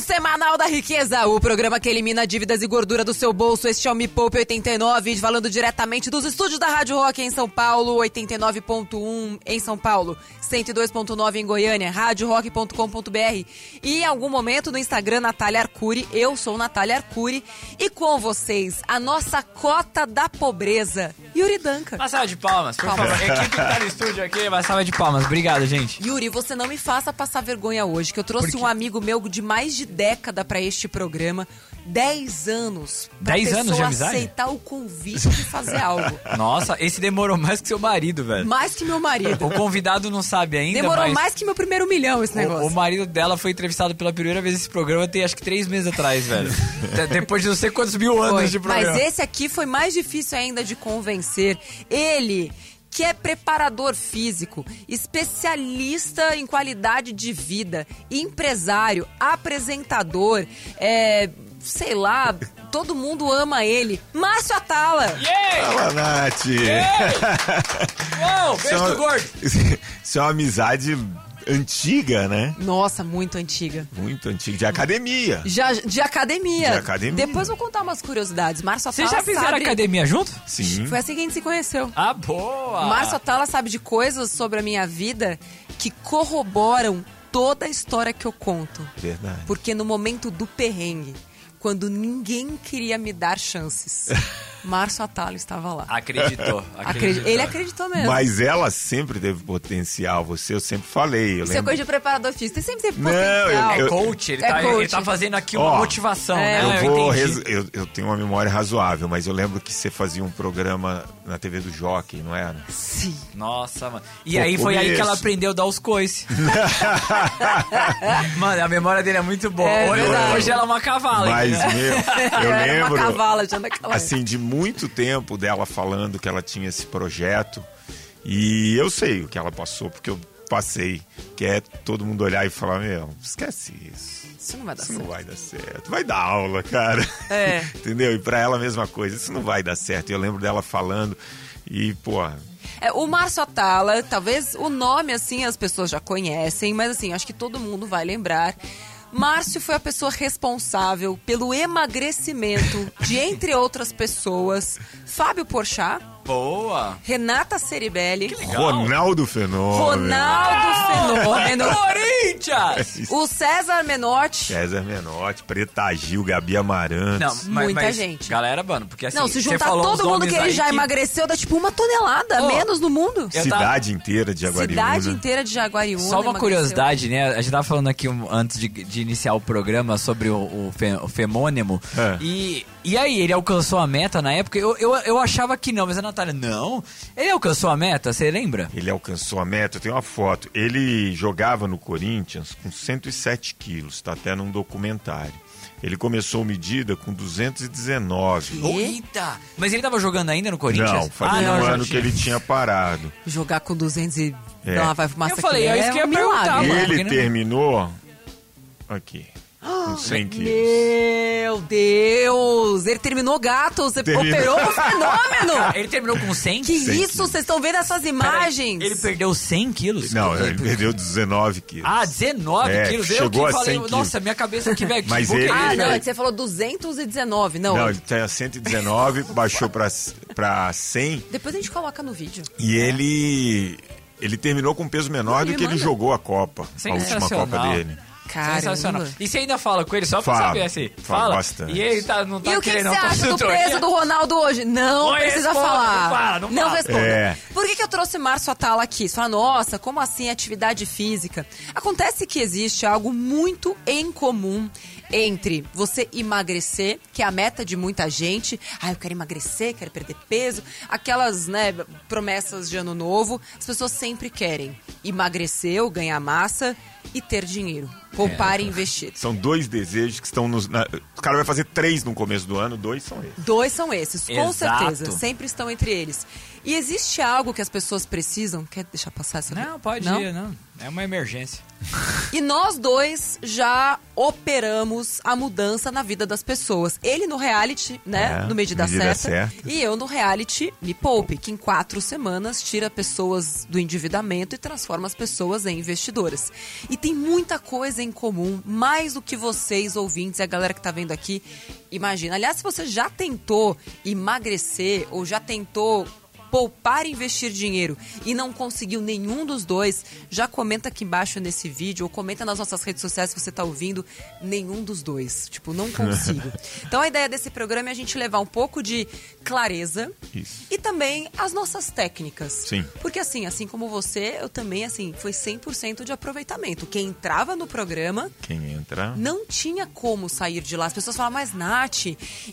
Semanal da riqueza, o programa que elimina dívidas e gordura do seu bolso. Este é o Me Poupe 89, falando diretamente dos estúdios da Rádio Rock em São Paulo, 89.1 em São Paulo, 102.9 em Goiânia, radiorock.com.br e em algum momento no Instagram Natália Arcuri. Eu sou Natália Arcuri e com vocês a nossa cota da pobreza, Yuri Danca. Uma salva de palmas, por Palmas. favor. Equipe que tá no estúdio aqui, uma salva de palmas. Obrigado, gente. Yuri, você não me faça passar vergonha hoje, que eu trouxe um amigo meu de mais de década pra este programa. 10 anos. Pra 10 pessoa anos de amizade? aceitar o convite de fazer algo. Nossa, esse demorou mais que seu marido, velho. Mais que meu marido. O convidado não sabe ainda, Demorou mas mais que meu primeiro milhão esse o, negócio. o marido dela foi entrevistado pela primeira vez nesse programa tem acho que três meses atrás, velho. De- Depois de não sei quantos mil anos Foi. de programa. Mas esse aqui foi mais difícil ainda de convencer. Ele, que é preparador físico, especialista em qualidade de vida, empresário, apresentador, é, sei lá, todo mundo ama ele. Márcio Atala. Yeah! Fala, Nath! Uou, Isso beijo é do gordo. Isso é uma amizade antiga, né? Nossa, muito antiga. Muito antiga, de academia. Já, de academia. De academia. Depois vou contar umas curiosidades. Márcio Vocês já fizeram sabe... academia junto? Sim. Foi assim que a gente se conheceu. Ah, boa! Márcio Atala sabe de coisas sobre a minha vida que corroboram toda a história que eu conto. Verdade. Porque no momento do perrengue, quando ninguém queria me dar chances, Márcio Atala estava lá. Acreditou, Acredi- acreditou. Ele acreditou mesmo. Mas ela sempre teve potencial, você eu sempre falei. Eu Isso é coisa de preparador físico. Tem sempre teve Não, potencial. É eu- coach, ele, É tá, coach. ele tá fazendo aqui uma Ó, motivação, é. né? Eu, vou resu- eu, eu tenho uma memória razoável, mas eu lembro que você fazia um programa na TV do Jockey, não era? Sim. Nossa, mano. E Pô, aí foi aí que ela aprendeu a dar os coices. mano, a memória dele é muito boa. É hoje, hoje ela é uma cavala. Mas, entendeu? meu, eu uma lembro. cavala já naquela assim, de muito tempo dela falando que ela tinha esse projeto. E eu sei o que ela passou, porque eu passei. Que é todo mundo olhar e falar, meu, esquece isso. Isso não vai dar Isso não certo. vai dar certo. Vai dar aula, cara. É. Entendeu? E pra ela a mesma coisa. Isso não vai dar certo. E eu lembro dela falando. E, pô, É, o Márcio Atala, talvez o nome, assim, as pessoas já conhecem, mas assim, acho que todo mundo vai lembrar. Márcio foi a pessoa responsável pelo emagrecimento de, entre outras pessoas, Fábio Porchat, Boa. Renata Ceribelli, Ronaldo Fenômeno. Ronaldo Fenômeno, Corinthians! o César Menotti. César Menotti, Preta Gil, Gabi Amarantos. Não, mas, Muita mas, gente. Galera, mano, porque assim. Não, se juntar falou todo mundo que ele já emagreceu, dá tipo uma tonelada, Ô, menos no mundo. Cidade inteira de Jaguariúna. Cidade inteira de Jaguariúna. Só uma emagreceu. curiosidade, né? A gente tava falando aqui um- antes de, de iniciar o programa sobre o, o, fe- o femônimo. É. E, e aí, ele alcançou a meta na época? Eu, eu, eu achava que não, mas a Natália, não. Ele alcançou a meta, você lembra? Ele alcançou a meta, eu tenho uma foto. Ele jogava no Corinthians com 107 quilos, tá até num documentário. Ele começou medida com 219. Quê? Eita! Mas ele tava jogando ainda no Corinthians? Não, fazia não, um já ano que ele tinha parado. Jogar com 200 e É. uma vai fumaça Eu falei, aqui é isso que eu um ia perguntar, milagre. ele não- terminou aqui, com 100 quilos. Meu Deus! Ele terminou gato, você Terminou. operou um fenômeno! Ele terminou com 100? Que 100 isso? Vocês estão vendo essas Peraí, imagens? Ele perdeu 100 quilos? Não, ele perdeu 19 quilos. Ah, 19 É, quilos. Eu chegou que a falei, 100 quilos. nossa, minha cabeça aqui, velho. que Mas ele- Ah, não, é que você falou 219. Não, Não, ele tinha 119, baixou pra, pra 100 depois a gente coloca no vídeo. e ele ele terminou com peso menor do que ele jogou a Copa, a última. Copa dele. Sensacional. Caramba. E você ainda fala com ele só pra Falo, saber assim? Fala. bastante. E ele tá, não tá E o que, que querendo você não acha do peso do Ronaldo hoje? Não, Não precisa responda, falar. não fala, não fala. responda. É. Por que, que eu trouxe Márcio Atala aqui? Você fala, nossa, como assim atividade física? Acontece que existe algo muito em comum entre você emagrecer, que é a meta de muita gente. Ah, eu quero emagrecer, quero perder peso. Aquelas, né, promessas de ano novo. As pessoas sempre querem emagrecer ou ganhar massa e ter dinheiro. Poupar e investir. São dois desejos que estão nos. na- o cara vai fazer três no começo do ano, dois são esses. Dois são esses, com Exato. certeza. Sempre estão entre eles. E existe algo que as pessoas precisam. Quer deixar passar essa Não, pode ir, não. É uma emergência. E nós dois já operamos a mudança na vida das pessoas. Ele no reality, né? É, no Medida, Medida certa, Certa. E eu no reality Me Poupe, que em quatro semanas tira pessoas do endividamento e transforma as pessoas em investidoras. E tem muita coisa em comum, mais do que vocês, ouvintes, e a galera que tá vendo aqui, imagina. Aliás, se você já tentou emagrecer ou já tentou poupar e investir dinheiro e não conseguiu nenhum dos dois, já comenta aqui embaixo nesse vídeo ou comenta nas nossas redes sociais se você está ouvindo nenhum dos dois. Tipo, não consigo. então a ideia desse programa é a gente levar um pouco de clareza Isso. e também as nossas técnicas. Sim. Porque assim, assim como você, eu também assim, foi 100% de aproveitamento. Quem entrava no programa Quem entra. não tinha como sair de lá. As pessoas falavam, mas Nath,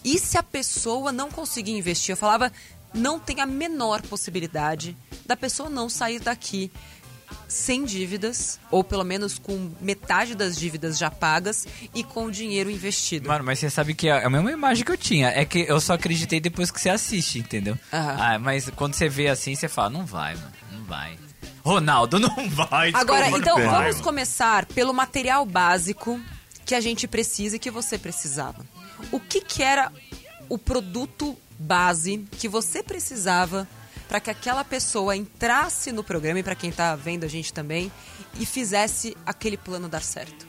e se a pessoa não conseguir investir? Eu falava, não tem a menor possibilidade da pessoa não sair daqui sem dívidas, ou pelo menos com metade das dívidas já pagas e com o dinheiro investido. Mano, mas você sabe que é a mesma imagem que eu tinha. É que eu só acreditei depois que você assiste, entendeu? Aham. Ah, mas quando você vê assim, você fala, não vai, mano, não vai. Ronaldo, não vai. Agora, desculpa, então, vai, vamos mano. começar pelo material básico que a gente precisa e que você precisava. O que, que era o produto base que você precisava para que aquela pessoa entrasse no programa e para quem está vendo a gente também e fizesse aquele plano dar certo?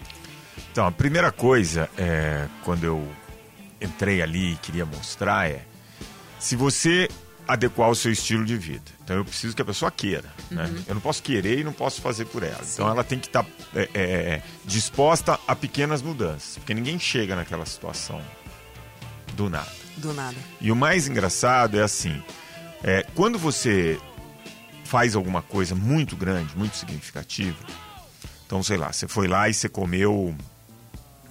Então, a primeira coisa, é, quando eu entrei ali e queria mostrar, é se você adequar o seu estilo de vida. Então, eu preciso que a pessoa queira. Né? Eu não posso querer e não posso fazer por ela. Então, ela tem que estar é, é, disposta a pequenas mudanças. Porque ninguém chega naquela situação do nada. Do nada. E o mais engraçado é assim: é, quando você faz alguma coisa muito grande, muito significativa, então sei lá, você foi lá e você comeu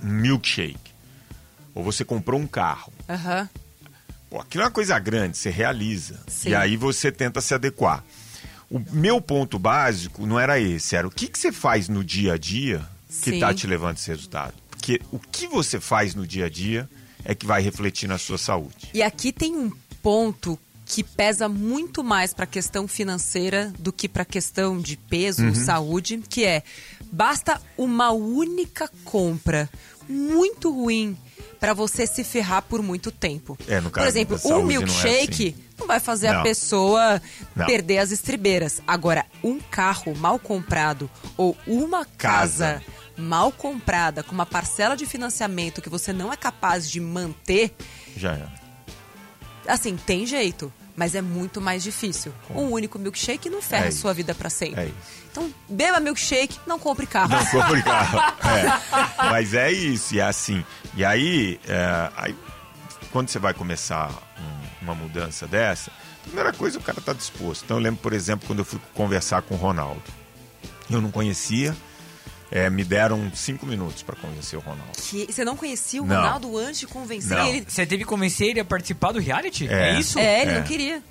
um milkshake, ou você comprou um carro. Aham. Pô, aquilo é uma coisa grande, você realiza. Sim. E aí você tenta se adequar. O meu ponto básico não era esse, era o que, que você faz no dia a dia que está te levando esse resultado. Porque o que você faz no dia a dia é que vai refletir na sua saúde. E aqui tem um ponto que pesa muito mais para a questão financeira do que para a questão de peso Uhum. saúde, que é basta uma única compra muito ruim para você se ferrar por muito tempo. É, no por caso exemplo, da um saúde não é milkshake assim. não vai fazer a Não. pessoa Não. perder as estribeiras. Agora, um carro mal comprado ou uma casa, Casa. Mal comprada com uma parcela de financiamento que você não é capaz de manter, Já era. assim, tem jeito, mas é muito mais difícil. Um único milkshake não ferra É a sua vida pra sempre. É. Então, beba milkshake, não compre carro. Não compre carro. É. Mas é isso, e é assim. E aí, é, aí quando você vai começar um- uma mudança dessa, primeira coisa o cara está disposto. Então eu lembro, por exemplo, quando eu fui conversar com o Ronaldo. Eu não conhecia, é, me deram cinco minutos para convencer o Ronaldo. Que você não conhecia o Não. Ronaldo antes de convencer Não. ele? Você teve que convencer ele a participar do reality? É. É, isso? É, ele É. não queria.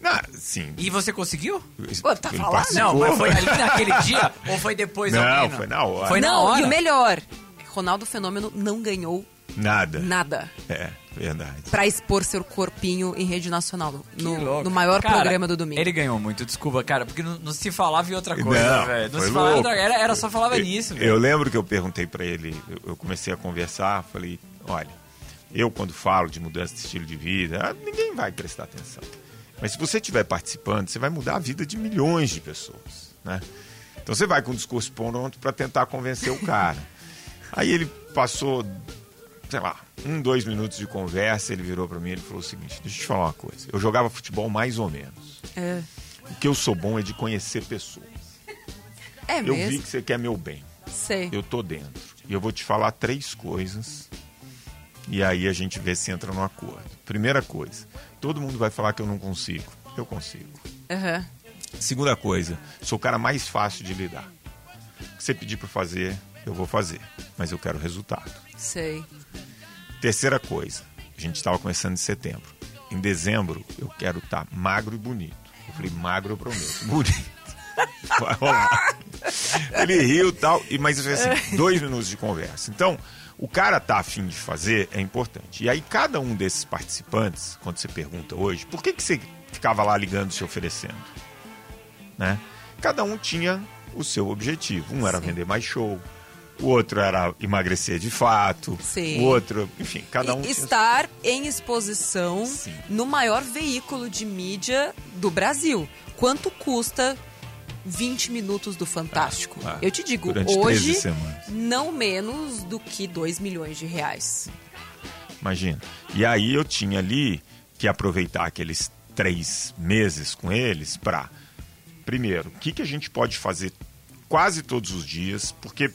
Não, sim. E você conseguiu? Pô, tá ele falando? participou. Não, mas foi ali naquele dia ou foi depois Não, alguém, foi na hora. Foi na não, hora. e o melhor, Ronaldo Fenômeno não ganhou Nada. nada É, verdade. pra expor seu corpinho em rede nacional, no, no maior Cara, programa do domingo. Ele ganhou muito, desculpa, cara, porque não, não se falava em outra coisa, Não, velho. Não foi se falava outra era, era só falava Eu- nisso, Eu velho. lembro que eu perguntei pra ele, eu, eu comecei a conversar, falei, olha, eu quando falo de mudança de estilo de vida, ah, ninguém vai prestar atenção. Mas se você estiver participando, você vai mudar a vida de milhões de pessoas, né? Então você vai com o discurso pronto para tentar convencer o cara. Aí ele passou, sei lá, um, dois minutos de conversa, ele virou para mim e ele falou o seguinte, deixa eu te falar uma coisa, eu jogava futebol mais ou menos. É, O que eu sou bom é de conhecer pessoas. é Eu vi mesmo? que você quer meu bem. Sei. Eu tô dentro. E eu vou te falar três coisas. E aí a gente vê se entra no acordo. Primeira coisa, todo mundo vai falar que eu não consigo. Eu consigo. Aham. Segunda coisa, sou o cara mais fácil de lidar. O que você pedir para fazer, eu vou fazer. Mas eu quero resultado. Sei. Terceira coisa, a gente estava começando em setembro. Em dezembro, eu quero estar magro e bonito. Eu falei, magro eu prometo. Bonito. Vai rolar. ele riu e tal, e, mas assim, dois minutos de conversa. Então, o cara tá afim de fazer é importante. E aí, cada um desses participantes, quando você pergunta hoje, por que, que você ficava lá ligando se oferecendo? Né? Cada um tinha o seu objetivo. Um era Sim. vender mais show, o outro era emagrecer de fato, Sim. o outro, enfim, cada um E tinha estar em exposição Sim. no maior veículo de mídia do Brasil. Quanto custa 20 minutos do Fantástico? Ah, Eu te digo, hoje, 13 semanas. não menos do que 2 milhões de reais. Imagina. E aí eu tinha ali que aproveitar aqueles três meses com eles para, primeiro, o que, que a gente pode fazer quase todos os dias, porque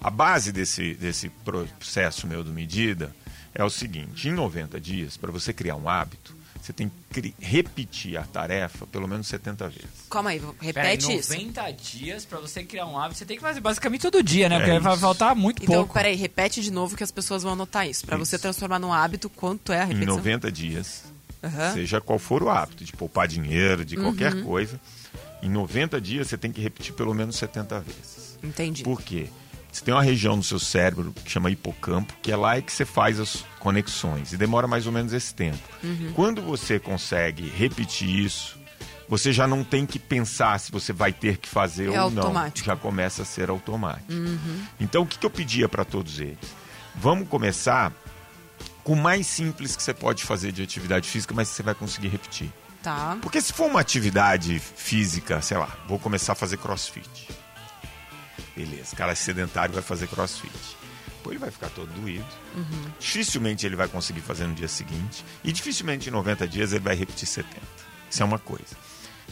a base desse, desse processo meu do medida é o seguinte: em 90 dias, para você criar um hábito, você tem que repetir a tarefa pelo menos 70 vezes. Calma aí, Peraí, repete isso. 90 dias pra você criar um hábito, você tem que fazer basicamente todo dia, né? É Porque vai isso. faltar muito Então, pouco. peraí, repete de novo que as pessoas vão anotar isso. Pra Isso. você transformar num hábito, quanto é a Em repetição? 90 dias, Aham. seja qual for o hábito, de poupar dinheiro, de qualquer coisa, em 90 dias você tem que repetir pelo menos 70 vezes. Entendi. Por quê? Você tem uma região no seu cérebro que chama hipocampo, que é lá é que você faz as conexões. E demora mais ou menos esse tempo. Quando você consegue repetir isso, você já não tem que pensar se você vai ter que fazer É ou não. automático. Já começa a ser automático. Então, o que, que eu pedia para todos eles? Vamos começar com o mais simples que você pode fazer de atividade física, mas você vai conseguir repetir. Tá. Porque se for uma atividade física, sei lá, vou começar a fazer crossfit. Beleza, cara sedentário vai fazer crossfit. Pô, ele vai ficar todo doído. Dificilmente ele vai conseguir fazer no dia seguinte. E dificilmente em 90 dias ele vai repetir 70. Isso é uma coisa.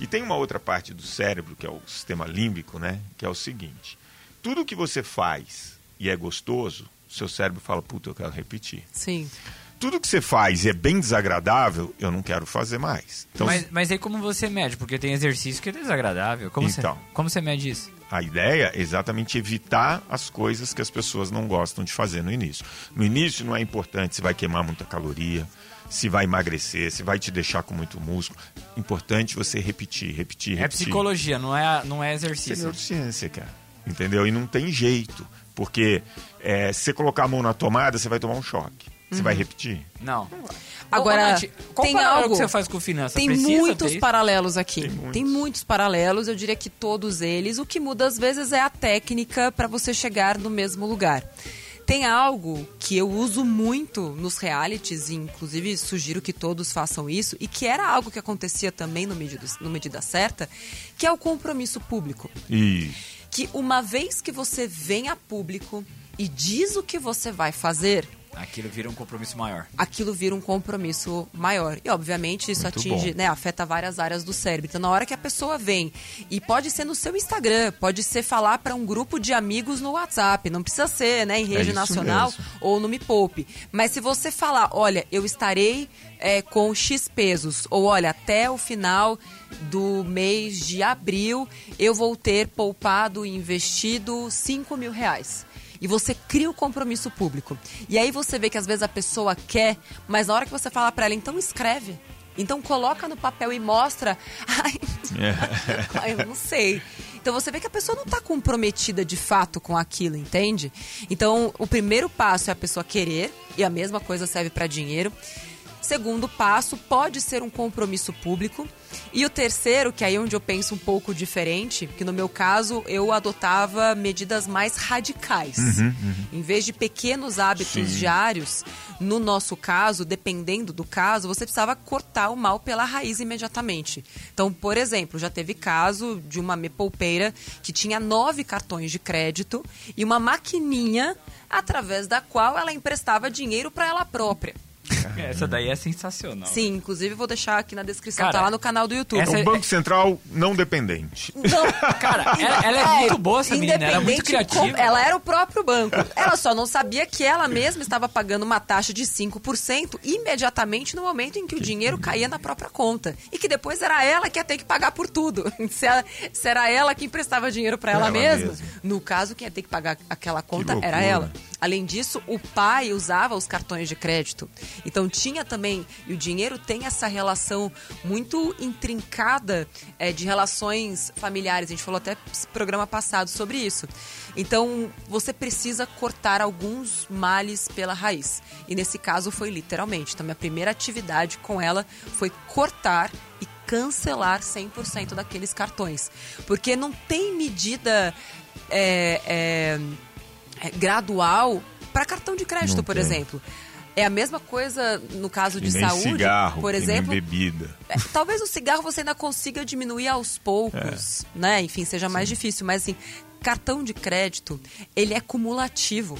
E tem uma outra parte do cérebro, que é o sistema límbico, né? Que é o seguinte: tudo que você faz e é gostoso, seu cérebro fala, puta, eu quero repetir. Sim. Tudo que você faz e é bem desagradável, eu não quero fazer mais. Então, Mas, mas aí como você mede? Porque tem exercício que é desagradável. Como, Então. você, como você mede isso? A ideia é exatamente evitar as coisas que as pessoas não gostam de fazer no início. No início não é importante se vai queimar muita caloria, se vai emagrecer, se vai te deixar com muito músculo. Importante você repetir, repetir, É repetir. psicologia, não é, não é Isso é exercício. neurociência, cara. Entendeu? E não tem jeito. Porque é, se você colocar a mão na tomada, você vai tomar um choque. Você vai repetir? Não. Agora, Ô, Nath, qual tem paralelo algo- que você faz com finanças? Tem Precisa muitos ter isso? paralelos aqui. Tem muitos. Tem muitos paralelos, eu diria que todos eles. O que muda às vezes é a técnica para você chegar no mesmo lugar. Tem algo que eu uso muito nos realities, e inclusive sugiro que todos façam isso, e que era algo que acontecia também no Medida, no medida Certa, que é o compromisso público. E Que uma vez que você vem a público e diz o que você vai fazer, Aquilo vira um compromisso maior. aquilo vira um compromisso maior. E, obviamente, isso Muito atinge, bom. né, afeta várias áreas do cérebro. Então, na hora que a pessoa vem, e pode ser no seu Instagram, pode ser falar para um grupo de amigos no WhatsApp, não precisa ser, né, em rede isso nacional mesmo. ou no Me Poupe. Mas se você falar, olha, eu estarei é, com X pesos, ou olha, até o final do mês de abril, eu vou ter poupado e investido 5 mil reais. E você cria o compromisso público. E aí você vê que às vezes a pessoa quer, mas na hora que você fala pra ela, então escreve. Então coloca no papel e mostra. Ai, ai, eu não sei. Então você vê que a pessoa não está comprometida de fato com aquilo, entende? Então o primeiro passo é a pessoa querer, e a mesma coisa serve para dinheiro. Segundo passo pode ser um compromisso público. E o terceiro, que aí é onde eu penso um pouco diferente, que no meu caso eu adotava medidas mais radicais. Em vez de pequenos hábitos Sim. diários, no nosso caso, dependendo do caso, você precisava cortar o mal pela raiz imediatamente. Então, por exemplo, já teve caso de uma me poupeira que tinha nove cartões de crédito e uma maquininha através da qual ela emprestava dinheiro para ela própria. Essa daí é sensacional. Sim, inclusive vou deixar aqui na descrição, Cara, tá lá no canal do YouTube. essa é é- um banco central não dependente. Não, Cara, ela, ela é muito boa essa menina, ela é muito independente criativa. com- ela era o próprio banco. Ela só não sabia que ela mesma estava pagando uma taxa de 5% imediatamente no momento em que o dinheiro caía na própria conta. E que depois era ela que ia ter que pagar por tudo. Se, ela- se era ela que emprestava dinheiro para ela, Ela mesma, mesma. no caso, quem ia ter que pagar aquela conta era ela. Além disso, o pai usava os cartões de crédito. Então tinha também, e o dinheiro tem essa relação muito intrincada é, de relações familiares. A gente falou até programa passado sobre isso. Então você precisa cortar alguns males pela raiz. E nesse caso foi literalmente. Então minha primeira atividade com ela foi cortar e cancelar 100% daqueles cartões. Porque não tem medida. É, é, gradual para cartão de crédito, Não por tem. exemplo. É a mesma coisa no caso de saúde, cigarro, por exemplo. bebida. É, talvez o cigarro você ainda consiga diminuir aos poucos, É. né? Enfim, seja mais difícil, mas assim, cartão de crédito, ele é cumulativo.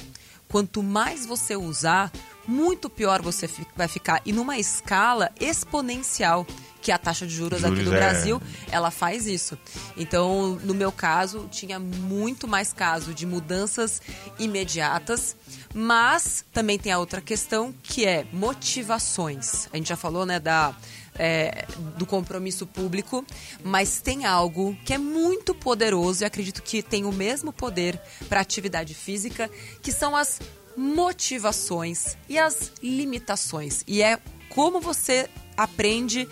Quanto mais você usar, muito pior você vai ficar e numa escala exponencial, que a taxa de juros, aqui Juros do é- Brasil, ela faz isso. Então, no meu caso, tinha muito mais caso de mudanças imediatas, mas também tem a outra questão que é motivações. A gente já falou, né, da é, do compromisso público, mas tem algo que é muito poderoso e acredito que tem o mesmo poder para atividade física, que são as motivações e as limitações. E é como você aprende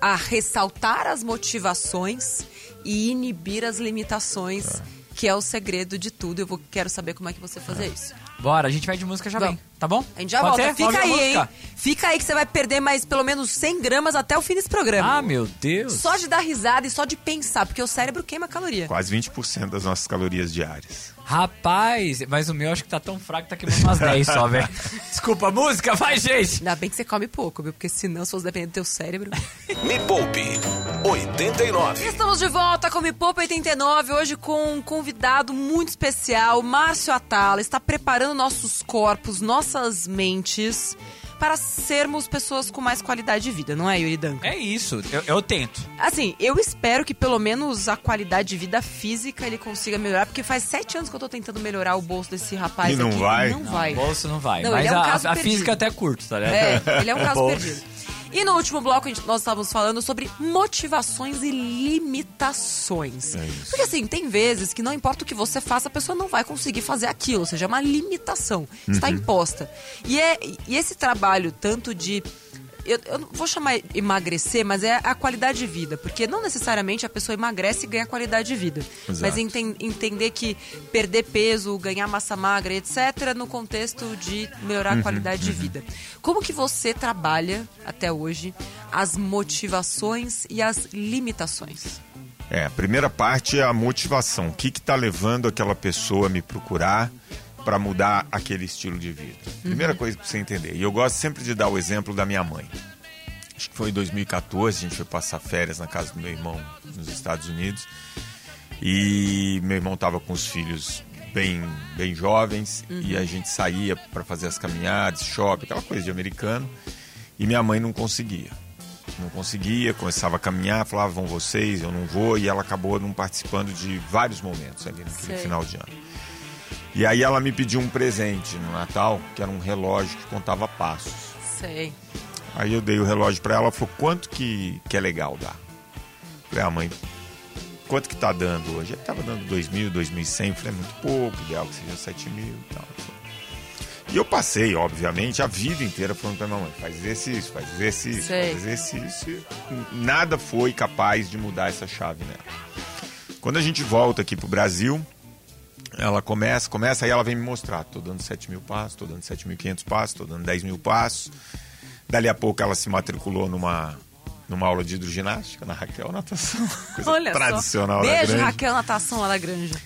a ressaltar as motivações e inibir as limitações, que é o segredo de tudo. Eu vou, quero saber como é que você fazer isso. Bora, a gente vai de música já Vamos. vem, tá bom? A gente já Pode volta. ser? Fica aí, hein? Fica aí que você vai perder mais pelo menos 100 gramas até o fim desse programa. Ah, meu Deus. Só de dar risada e só de pensar, porque o cérebro queima caloria. Quase 20% das nossas calorias diárias. Rapaz, mas o meu acho que tá tão fraco que tá queimando umas 10 só, velho. Desculpa, música, vai, gente. Ainda bem que você come pouco, viu? Porque senão, se fosse depender do teu cérebro. Me Poupe 89. Estamos de volta com Me Poupa 89, hoje com um convidado muito especial, Márcio Atala. Está preparando nossos corpos, nossas mentes para sermos pessoas com mais qualidade de vida, não é, Yuri Duncan? É isso, eu, eu tento. Assim, eu espero que pelo menos a qualidade de vida física ele consiga melhorar, porque faz sete anos que eu tô tentando melhorar o bolso desse rapaz E não aqui. vai? Não vai. O bolso não vai, Não, mas ele é um a, caso a física até curto, tá ligado? É, ele é um caso perdido. E no último bloco gente- nós estávamos falando sobre motivações e limitações. É. Porque assim, tem vezes que não importa o que você faça, a pessoa não vai conseguir fazer aquilo, ou seja, é uma limitação, está Uhum. imposta. E, é, e esse trabalho tanto de eu, eu não vou chamar emagrecer, mas é a qualidade de vida. Porque não necessariamente a pessoa emagrece e ganha qualidade de vida. Exato. Mas enten- entender que perder peso, ganhar massa magra, etc., no contexto de melhorar Uhum, a qualidade de vida. Como que você trabalha até hoje as motivações e as limitações? É, a primeira parte é a motivação. O que está levando aquela pessoa a me procurar para mudar aquele estilo de vida? Primeira coisa para você entender. E eu gosto sempre de dar o exemplo da minha mãe. Acho que foi em 2014, a gente foi passar férias na casa do meu irmão nos Estados Unidos. E meu irmão estava com os filhos bem, bem jovens e a gente saía para fazer as caminhadas, shopping, aquela coisa de americano. E minha mãe não conseguia. Não conseguia, começava a caminhar, falava, vão vocês, eu não vou. E ela acabou não participando de vários momentos ali naquele Sei. final de ano. E aí ela me pediu um presente no Natal, que era um relógio que contava passos. Sei. Aí eu dei o relógio pra ela, ela falou, quanto que, que é legal dar? Falei, ah, mãe, quanto que tá dando hoje? Ele tava dando 2.000, 2.100, falei, é muito pouco, ideal que seja 7 mil e tal. E eu passei, obviamente, a vida inteira falando pra minha mãe, faz exercício, faz exercício, Sei. faz exercício. Nada foi capaz de mudar essa chave nela. Quando a gente volta aqui pro Brasil, ela começa, começa, aí ela vem me mostrar. Tô dando 7 mil passos, tô dando 7.500 passos, tô dando 10 mil passos. Dali a pouco ela se matriculou numa, numa aula de hidroginástica na Raquel Natação. Coisa Olha tradicional só. da Beijo. Raquel Natação, lá granja.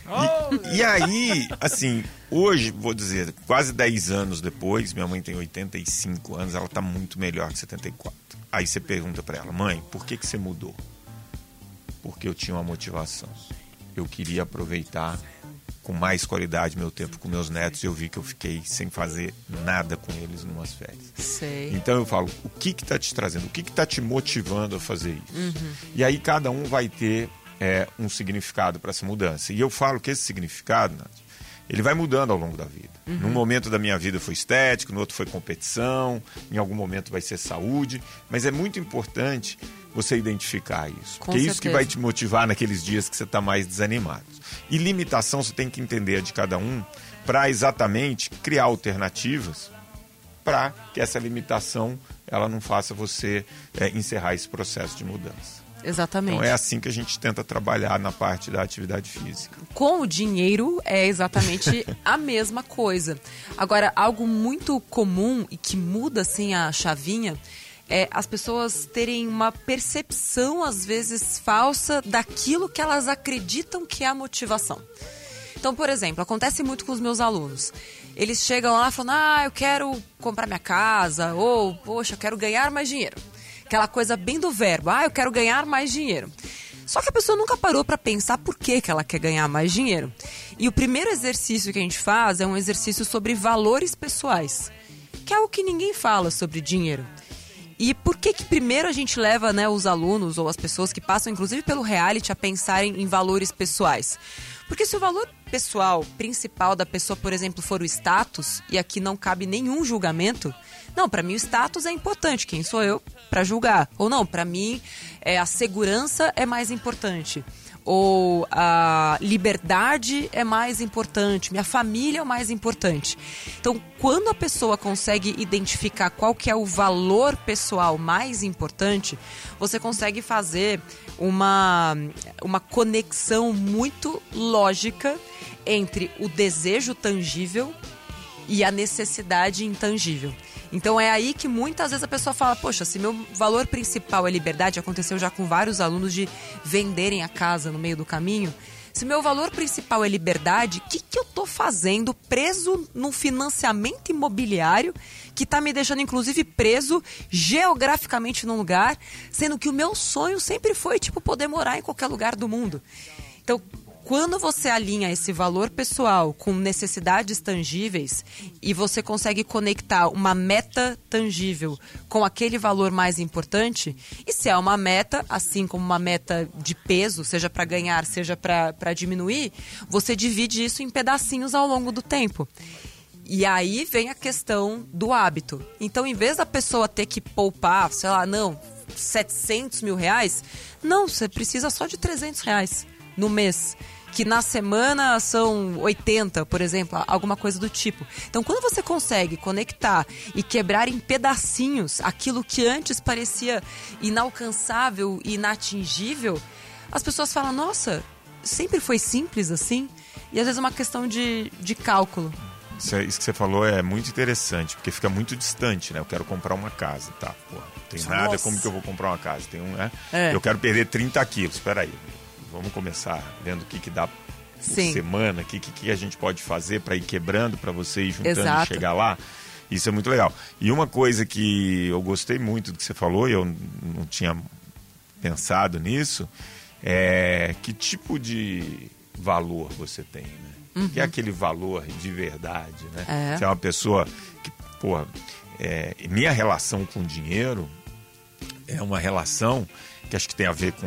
E, e aí, assim, hoje, vou dizer, quase 10 anos depois, minha mãe tem 85 anos, ela tá muito melhor que 74. Aí você pergunta pra ela, mãe, por que, que você mudou? Porque eu tinha uma motivação. Eu queria aproveitar com mais qualidade meu tempo com meus netos e eu vi que eu fiquei sem fazer nada com eles numas férias. Sei. Então eu falo, o que que tá te trazendo? O que que tá te motivando a fazer isso? E aí cada um vai ter é, um significado para essa mudança. E eu falo que esse significado, Nath, ele vai mudando ao longo da vida. Num momento da minha vida foi estético, no outro foi competição, em algum momento vai ser saúde, mas é muito importante você identificar isso. Com porque é isso que vai te motivar naqueles dias que você está mais desanimado. E limitação você tem que entender a de cada um, para exatamente criar alternativas para que essa limitação ela não faça você é, encerrar esse processo de mudança. Exatamente. Então é assim que a gente tenta trabalhar na parte da atividade física. Com o dinheiro é exatamente a mesma coisa. Agora, algo muito comum e que muda assim a chavinha é as pessoas terem uma percepção às vezes falsa daquilo que elas acreditam que é a motivação. Então, por exemplo, acontece muito com os meus alunos. Eles chegam lá falando: "Ah, eu quero comprar minha casa" ou "Poxa, eu quero ganhar mais dinheiro". Aquela coisa bem do verbo: "Ah, eu quero ganhar mais dinheiro". Só que a pessoa nunca parou para pensar por que, que ela quer ganhar mais dinheiro. E o primeiro exercício que a gente faz é um exercício sobre valores pessoais, que é o que ninguém fala sobre dinheiro. E por que que primeiro a gente leva né, os alunos ou as pessoas que passam, inclusive pelo reality, a pensarem em valores pessoais? Porque se o valor pessoal principal da pessoa, por exemplo, for o status, e aqui não cabe nenhum julgamento, não, para mim o status é importante, quem sou eu para julgar? Ou não, para mim é, a segurança é mais importante ou a liberdade é mais importante, minha família é o mais importante. Então, quando a pessoa consegue identificar qual que é o valor pessoal mais importante, você consegue fazer uma, uma conexão muito lógica entre o desejo tangível e a necessidade intangível. Então é aí que muitas vezes a pessoa fala: Poxa, se meu valor principal é liberdade, aconteceu já com vários alunos de venderem a casa no meio do caminho. Se meu valor principal é liberdade, o que, que eu estou fazendo preso num financiamento imobiliário que está me deixando, inclusive, preso geograficamente num lugar, sendo que o meu sonho sempre foi, tipo, poder morar em qualquer lugar do mundo. Então, quando você alinha esse valor pessoal com necessidades tangíveis e você consegue conectar uma meta tangível com aquele valor mais importante, e se é uma meta, assim como uma meta de peso, seja para ganhar, seja para diminuir, você divide isso em pedacinhos ao longo do tempo. E aí vem a questão do hábito. Então, em vez da pessoa ter que poupar, sei lá, não, 700 mil reais, não, você precisa só de 300 reais no mês que na semana são 80, por exemplo, alguma coisa do tipo. Então, quando você consegue conectar e quebrar em pedacinhos aquilo que antes parecia inalcançável e inatingível, as pessoas falam: nossa, sempre foi simples assim? E às vezes é uma questão de, de cálculo. Isso, isso, que você falou é muito interessante, porque fica muito distante, né? Eu quero comprar uma casa, tá? Pô, não tem Nossa. nada, como que eu vou comprar uma casa? Tem um, né? É. Eu quero perder 30 quilos, espera aí vamos começar vendo o que, que dá por Sim. semana, o que, que a gente pode fazer para ir quebrando, para você ir juntando Exato. e chegar lá. Isso é muito legal. E uma coisa que eu gostei muito do que você falou, e eu não tinha pensado nisso, é que tipo de valor você tem, né? Uhum. Que é aquele valor de verdade, né? É. Você é uma pessoa que, porra, é, minha relação com o dinheiro é uma relação que acho que tem a ver com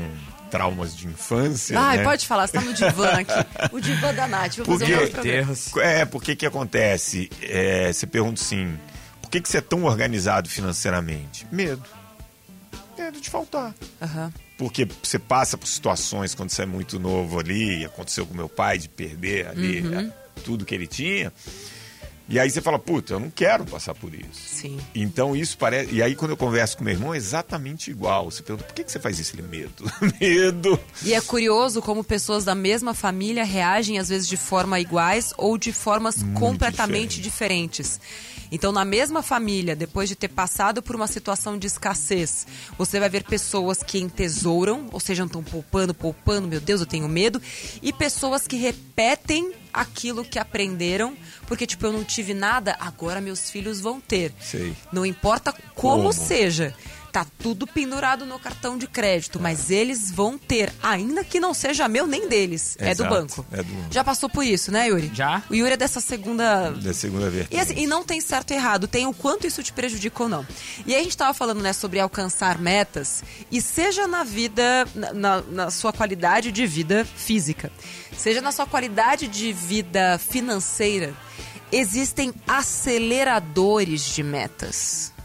traumas de infância. Ah, né? pode falar, você tá no divã aqui. O divã da Nath. Vou porque, fazer um É, porque que acontece? É, você pergunta assim, por que, que você é tão organizado financeiramente? Medo. Medo de faltar. Uhum. Porque você passa por situações quando você é muito novo ali, aconteceu com meu pai de perder ali uhum. tudo que ele tinha. E aí você fala, puta, eu não quero passar por isso. Sim. Então isso parece. E aí quando eu converso com meu irmão, é exatamente igual. Você pergunta, por que, que você faz isso? Ele, medo. medo. E é curioso como pessoas da mesma família reagem, às vezes, de forma iguais ou de formas Muito completamente diferente. diferentes. Então, na mesma família, depois de ter passado por uma situação de escassez, você vai ver pessoas que entesouram, ou seja, estão poupando, poupando, meu Deus, eu tenho medo, e pessoas que repetem aquilo que aprenderam, porque, tipo, eu não tive nada, agora meus filhos vão ter. Sei. Não importa como, como? seja tá tudo pendurado no cartão de crédito, mas eles vão ter, ainda que não seja meu nem deles, Exato, é do banco. É do... Já passou por isso, né, Yuri? Já. O Yuri é dessa segunda. Da segunda vez. E, assim, e não tem certo e errado, tem o quanto isso te prejudica ou não. E aí a gente tava falando, né, sobre alcançar metas, e seja na vida, na, na sua qualidade de vida física, seja na sua qualidade de vida financeira, existem aceleradores de metas.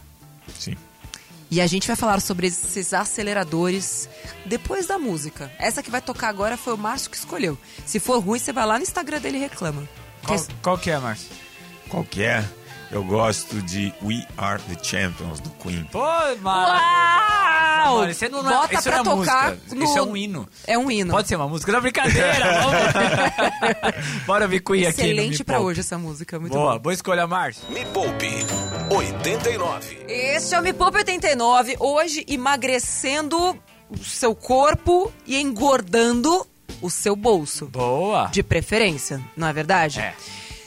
E a gente vai falar sobre esses aceleradores depois da música. Essa que vai tocar agora foi o Márcio que escolheu. Se for ruim, você vai lá no Instagram dele e reclama. Qual, qual que é, Márcio? Qual que é? Eu gosto de We Are the Champions do Queen. Pô, mano. Uau! Mano, isso não é- Bota isso pra não é tocar música, no- isso é um hino. É um hino. Pode ser uma música da brincadeira, vamos. Bora ver Queen aqui. no Excelente pra hoje essa música, muito Boa, bom. boa escolha, Márcio. Me Poupe 89. Este é o Me Poupe 89, hoje emagrecendo o seu corpo e engordando o seu bolso. Boa. De preferência, não é verdade? É.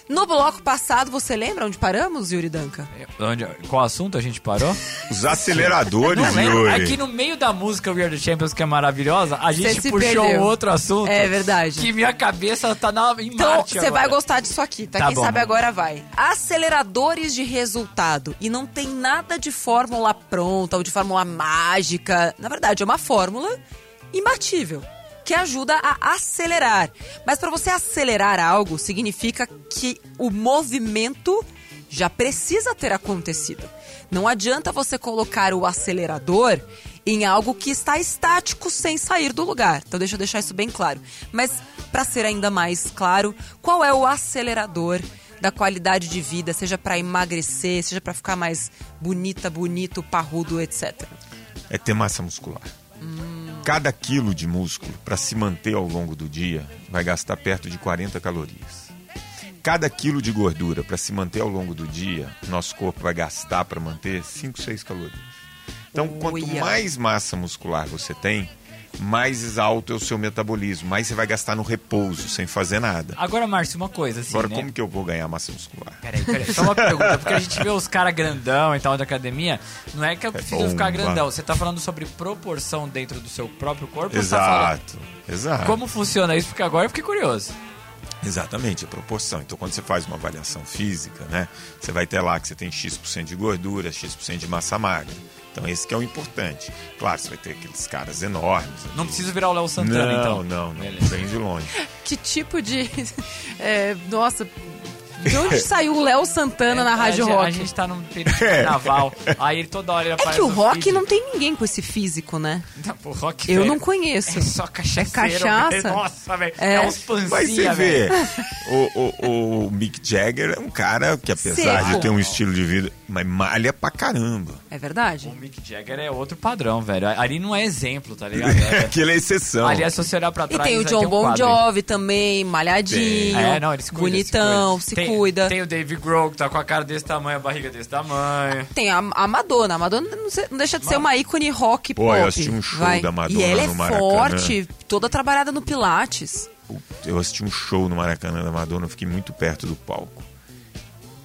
No bloco passado, você lembra onde paramos, Yuri Danca? Onde, qual assunto a gente parou? Os aceleradores, Não lembro. Yuri. Aqui no meio da música We Are The Champions, que é maravilhosa, a gente se puxou perdeu. outro assunto. É verdade. Que minha cabeça tá na, em Então, você vai gostar disso aqui, tá? Tá Quem bom. sabe agora vai. Aceleradores de resultado. E não tem nada de fórmula pronta ou de fórmula mágica. Na verdade, é uma fórmula imbatível. Que ajuda a acelerar. Mas para você acelerar algo, significa que o movimento já precisa ter acontecido. Não adianta você colocar o acelerador em algo que está estático sem sair do lugar. Então deixa eu deixar isso bem claro. Mas para ser ainda mais claro, qual é o acelerador da qualidade de vida, seja para emagrecer, seja para ficar mais bonita, bonito, parrudo, etc. É ter massa muscular. Cada quilo de músculo, para se manter ao longo do dia, vai gastar perto de 40 calorias. Cada quilo de gordura, para se manter ao longo do dia, nosso corpo vai gastar para manter 5, 6 calorias. Então, quanto mais massa muscular você tem, mais alto é o seu metabolismo, mais você vai gastar no repouso, sem fazer nada. Agora, Márcio, uma coisa assim, Agora, né? como que eu vou ganhar massa muscular? Peraí, peraí, só uma pergunta, porque a gente vê os caras grandão e tal da academia, não é que eu preciso bomba. ficar grandão, você tá falando sobre proporção dentro do seu próprio corpo? tá Exato, exato. Como funciona isso? Porque agora eu fiquei curioso. Exatamente, a proporção. Então, quando você faz uma avaliação física, né, você vai ter lá que você tem X% de gordura, X% de massa magra. Então, esse que é o importante. Claro, você vai ter aqueles caras enormes. Não ali. preciso virar o Léo Santana, não, então. Não, não, Beleza. bem de longe. Que tipo de. é, nossa. De onde saiu o Léo Santana na É, Rádio a, Rock? A gente tá num período de carnaval, aí ele toda hora ele É que o rock não tem ninguém com esse físico, né? Não, pô, rock Eu velho, não conheço. É só cachaceiro. cachaça? velho. Nossa, velho. É. É. uns pancinha, Mas você vê, velho. o, o, o Mick Jagger é um cara que, apesar Seco. de ter um estilo de vida, mas malha pra caramba. É verdade? O Mick Jagger é outro padrão, velho. Ali não é exemplo, tá ligado? É- Aquele é exceção. Aliás, se você olhar pra E trás... tem o John um Bon. Jovi também, malhadinho, É, não, ele se cuida, bonitão, se se cuida. cuida. Tem, Tem, tem o Dave Grohl, que tá com a cara desse tamanho, a barriga desse tamanho. a, a Madonna. A Madonna não, deixa de ser uma ícone rock Pô, pop. eu assisti um show vai. da Madonna E ela é Maracanã. forte, toda trabalhada no Pilates. Eu assisti um show no Maracanã da Madonna, eu fiquei muito perto do palco.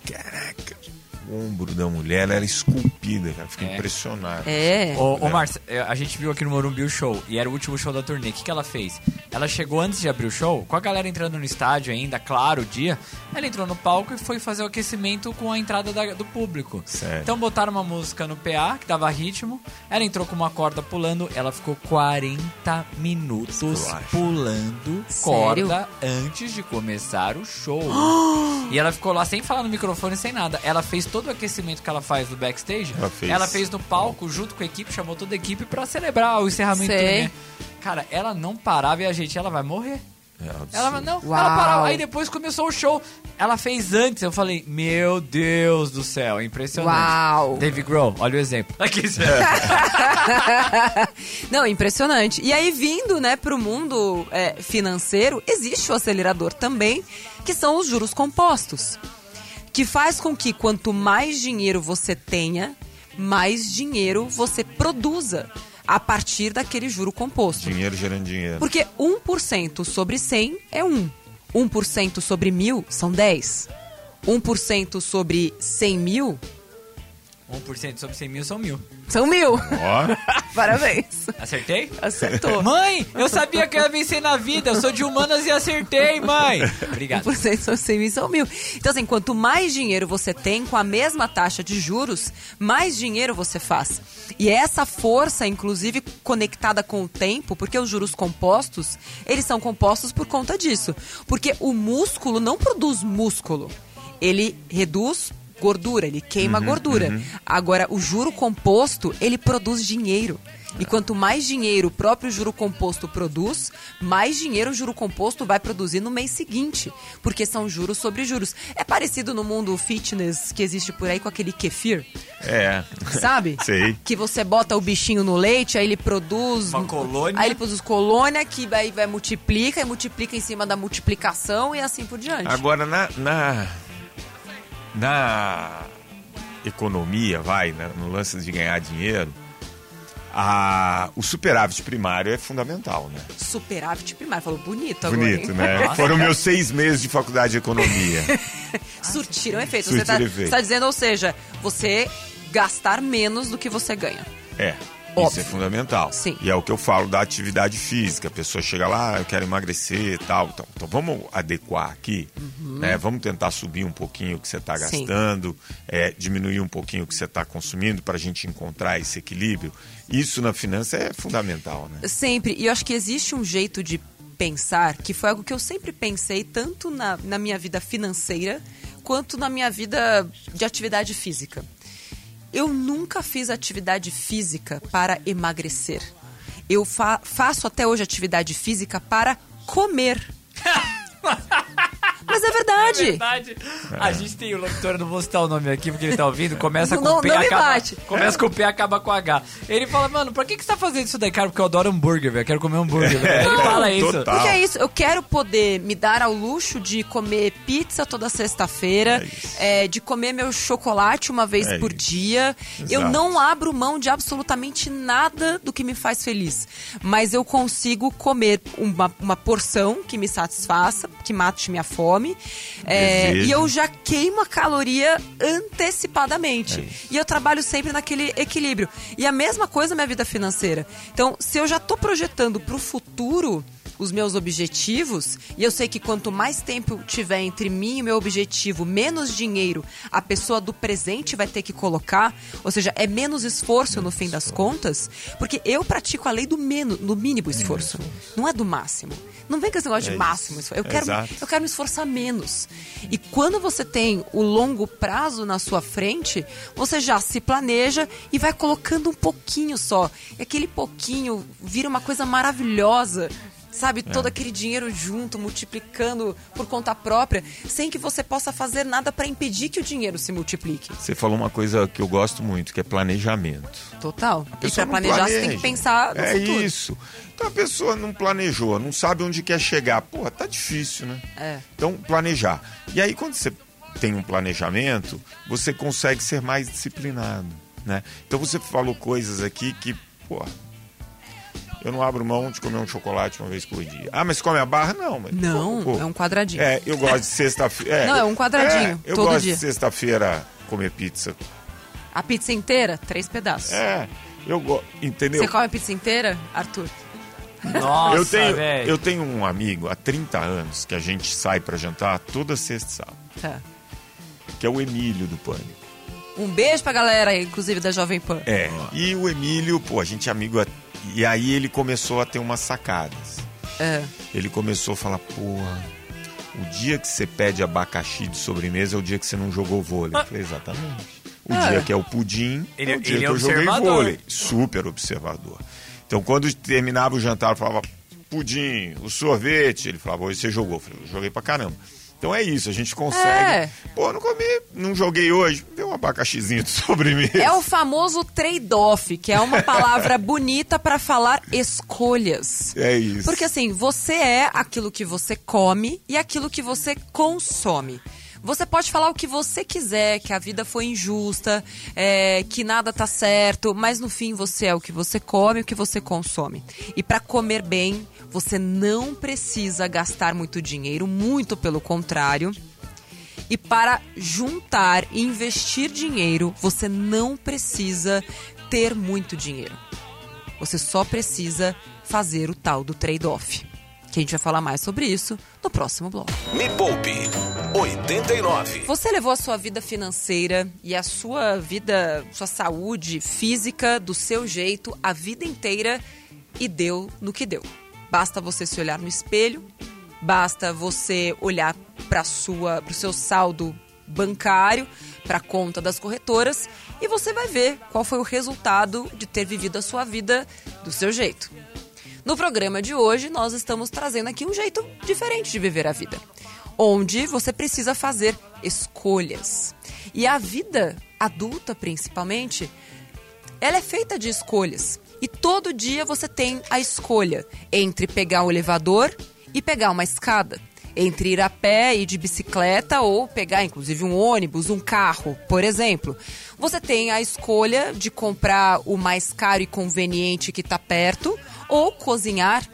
Caraca, ombro da mulher ela era esculpida, cara. Fiquei É. impressionado. É. Ô, ô É. Márcio, é, a gente viu aqui no Morumbi o show, e era o último show da turnê. O que, que ela fez? Ela chegou antes de abrir o show, com a galera entrando no estádio ainda, claro, o dia. Ela entrou no palco e foi fazer o aquecimento com a entrada da- do público. Sério? Então botaram uma música no PA, que dava ritmo. Ela entrou com uma corda pulando, ela ficou 40 minutos pulando Sério? corda antes de começar o show. e ela ficou lá sem falar no microfone, sem nada. Ela fez todo o aquecimento que ela faz do backstage. Ela fez. Ela fez no palco, junto com a equipe, chamou toda a equipe pra celebrar o encerramento do Sei. turnê. Cara, ela não parava e a gente, ela vai morrer. É absurdo. Ela não, Uau. ela parava. Aí depois começou o show. Ela fez antes. Eu falei, meu Deus do céu, impressionante. Uau. Dave Grohl, olha o exemplo. Aqui, Não, impressionante. E aí, vindo, né, pro mundo é, financeiro, existe o acelerador também, que são os juros compostos. Que faz com que quanto mais dinheiro você tenha, mais dinheiro você produza a partir daquele juro composto. Dinheiro gerando dinheiro. Porque 1% sobre 100 é 1. 1% sobre 1000 são 10. 1% sobre 100 mil 1% sobre 100 mil são mil. são mil. Ó, Parabéns. Acertei? Acertou. Mãe, eu sabia que eu ia vencer na vida. Eu sou de humanas e acertei, mãe. Obrigado. 1% são 100 mil são mil. Então, assim, quanto mais dinheiro você tem com a mesma taxa de juros, mais dinheiro você faz. E essa força, inclusive, conectada com o tempo, porque os juros compostos, eles são compostos por conta disso. Porque o músculo não produz músculo. Ele reduz gordura, ele queima gordura. Agora, o juro composto, ele produz dinheiro. E quanto mais dinheiro o próprio juro composto produz, mais dinheiro o juro composto vai produzir no mês seguinte. Porque são juros sobre juros. É parecido no mundo fitness que existe por aí com aquele kefir, É. sabe? Sei. Que você bota o bichinho no leite, aí ele produz. Uma colônia. Aí ele produz colônia, que aí vai multiplica e multiplica em cima da multiplicação e assim por diante. Agora, na, na, na economia, vai, né, no lance de ganhar dinheiro, a, o superávit primário é fundamental, né? Superávit primário. Falou bonito agora. Bonito, hein? né? Foram meus seis meses de faculdade de economia. Surtiram efeito. Você Surtiram efeito. você tá dizendo, ou seja, você gastar menos do que você ganha. É. Óbvio. Isso é fundamental. Sim. E é o que eu falo da atividade física. A pessoa chega lá, "Ah, eu quero emagrecer e tal. Então, então vamos adequar aqui, né? Vamos tentar subir um pouquinho o que você está Uhum. Gastando, é, diminuir um pouquinho o que você está consumindo para a gente encontrar esse equilíbrio. Isso na finança é fundamental, né? Sempre. E eu acho que existe um jeito de pensar que foi algo que eu sempre pensei, tanto na, na minha vida financeira quanto na minha vida de atividade física. Eu nunca fiz atividade física para emagrecer. Eu fa- faço até hoje atividade física para comer. Mas é verdade. Verdade. A gente tem o locutor, eu não vou citar o nome aqui porque ele tá ouvindo, começa com Não- P não me acaba, bate. Começa com P acaba com H. Ele fala, mano, pra que, que você tá fazendo isso daí, cara? Porque eu adoro hambúrguer, velho. Quero comer hambúrguer. Ele fala isso. total. Porque é isso, eu quero poder me dar ao luxo de comer pizza toda sexta-feira, É é, de comer meu chocolate uma vez É por isso. dia. Eu Exato. não abro mão de absolutamente nada do que me faz feliz. Mas eu consigo comer uma, uma porção que me satisfaça, que mate minha fome. É, e eu já queimo a caloria antecipadamente. É. E eu trabalho sempre naquele equilíbrio. E a mesma coisa na minha vida financeira. Então, se eu já estou projetando para o futuro os meus objetivos, e eu sei que quanto mais tempo tiver entre mim e meu objetivo, menos dinheiro a pessoa do presente vai ter que colocar, ou seja, é menos esforço no fim das contas, porque eu pratico a lei do, menos, do mínimo esforço, não é do máximo. Não vem com esse negócio É de máximo esforço. Eu quero, Exato. eu quero me esforçar menos. E quando você tem o longo prazo na sua frente, você já se planeja e vai colocando um pouquinho só. E aquele pouquinho vira uma coisa maravilhosa. Sabe, todo aquele dinheiro junto, multiplicando por conta própria, sem que você possa fazer nada para impedir que o dinheiro se multiplique. Você falou uma coisa que eu gosto muito, que é planejamento. Total. E pessoa para planejar, você tem planeja. que pensar no É futuro. isso. Então a pessoa não planejou, não sabe onde quer chegar. Porra, tá difícil, né? É. Então, planejar. E aí, quando você tem um planejamento, você consegue ser mais disciplinado, né? Então, você falou coisas aqui que, porra, eu não abro mão de comer um chocolate uma vez por dia. Ah, mas come a barra? Não. Mas, Não, pô, é um quadradinho. É, eu gosto de sexta-feira. Não, é um quadradinho, eu todo gosto dia. de sexta-feira comer pizza. A pizza inteira, três pedaços. É, eu gosto. Entendeu? Você come a pizza inteira, Arthur? Nossa, eu, tenho, velho. eu tenho um amigo há 30 anos que a gente sai pra jantar toda sexta e sábado, Tá. que é o Emílio do Pânico. Um beijo pra galera, inclusive da Jovem Pan. É, e o Emílio, pô, a gente é amigo. há- E aí ele começou a ter umas sacadas. É. Ele começou a falar, porra, o dia que você pede abacaxi de sobremesa é o dia que você não jogou vôlei. Eu falei, exatamente. O É. dia que é o pudim Ele- é o dia que é eu joguei vôlei. Super observador. Então, quando terminava o jantar, eu falava, pudim, o sorvete. Ele falava, hoje você jogou. Eu falei, eu joguei pra caramba. Então é isso, a gente consegue. É. Pô, não comi, não joguei hoje. Deu um abacaxizinho de sobremesa. É o famoso trade-off, que é uma palavra bonita pra falar escolhas. É isso. Porque assim, você é aquilo que você come e aquilo que você consome. Você pode falar o que você quiser, que a vida foi injusta, é, que nada tá certo, mas no fim você é o que você come e o que você consome. E para comer bem, você não precisa gastar muito dinheiro, muito pelo contrário. E para juntar e investir dinheiro, você não precisa ter muito dinheiro. Você só precisa fazer o tal do trade-off. Que a gente vai falar mais sobre isso no próximo bloco. Me Poupe 89. Você levou a sua vida financeira e a sua vida, sua saúde física do seu jeito a vida inteira e deu no que deu. Basta você se olhar no espelho, basta você olhar para sua, para o seu saldo bancário para a conta das corretoras e você vai ver qual foi o resultado de ter vivido a sua vida do seu jeito. No programa de hoje, nós estamos trazendo aqui um jeito diferente de viver a vida, onde você precisa fazer escolhas. E a vida adulta, principalmente, ela é feita de escolhas. E todo dia você tem a escolha entre pegar o elevador e pegar uma escada. Entre ir a pé e de bicicleta ou pegar, inclusive, um ônibus, um carro, por exemplo. Você tem a escolha de comprar o mais caro e conveniente que está perto ou cozinhar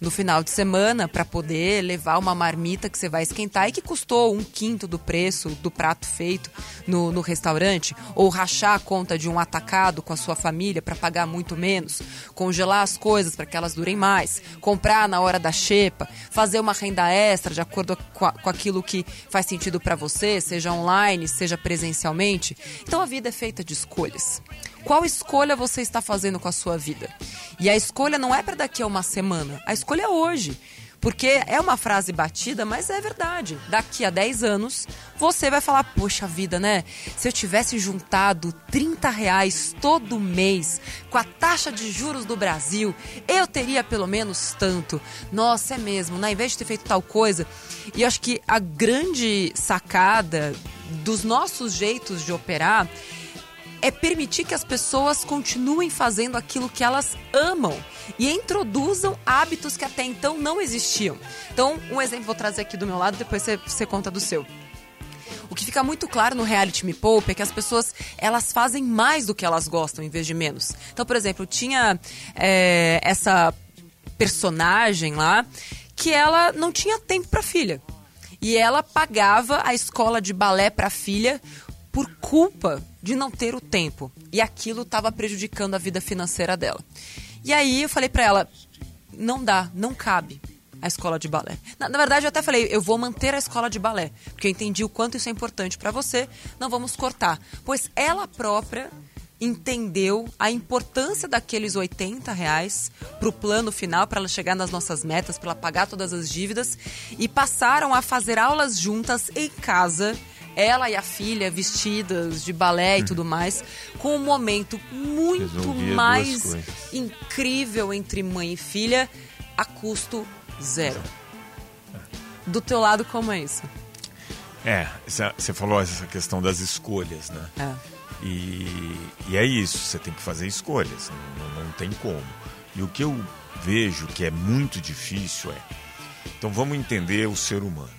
no final de semana para poder levar uma marmita que você vai esquentar e que custou um quinto do preço do prato feito no, no restaurante, ou rachar a conta de um atacado com a sua família para pagar muito menos, congelar as coisas para que elas durem mais, comprar na hora da xepa, fazer uma renda extra de acordo com, a, com aquilo que faz sentido para você, seja online, seja presencialmente. Então a vida é feita de escolhas. Qual escolha você está fazendo com a sua vida? E a escolha não é para daqui a uma semana, a escolha é hoje. Porque é uma frase batida, mas é verdade. Daqui a 10 anos, você vai falar: Poxa vida, né? Se eu tivesse juntado 30 reais todo mês com a taxa de juros do Brasil, eu teria pelo menos tanto. Nossa, é mesmo, né? Em vez de ter feito tal coisa. E acho que a grande sacada dos nossos jeitos de operar é permitir que as pessoas continuem fazendo aquilo que elas amam e introduzam hábitos que até então não existiam. Então, um exemplo vou trazer aqui do meu lado, depois você, você conta do seu. O que fica muito claro no reality Me Poupe é que as pessoas elas fazem mais do que elas gostam em vez de menos. Então, por exemplo, tinha é, essa personagem lá que ela não tinha tempo para filha. E ela pagava a escola de balé para a filha por culpa de não ter o tempo. E aquilo estava prejudicando a vida financeira dela. E aí eu falei para ela: não dá, não cabe a escola de balé. Na, na, verdade, eu até falei: eu vou manter a escola de balé, porque eu entendi o quanto isso é importante para você, não vamos cortar. Pois ela própria entendeu a importância daqueles 80 reais para o plano final, para ela chegar nas nossas metas, para ela pagar todas as dívidas, e passaram a fazer aulas juntas em casa ela e a filha vestidas de balé e tudo mais, com um momento muito Resolvia mais incrível entre mãe e filha, a custo zero. Do teu lado, como é isso? É, você falou essa questão das escolhas, né? É. E, e é isso, você tem que fazer escolhas, não, não tem como. E o que eu vejo que é muito difícil é. Então vamos entender o ser humano.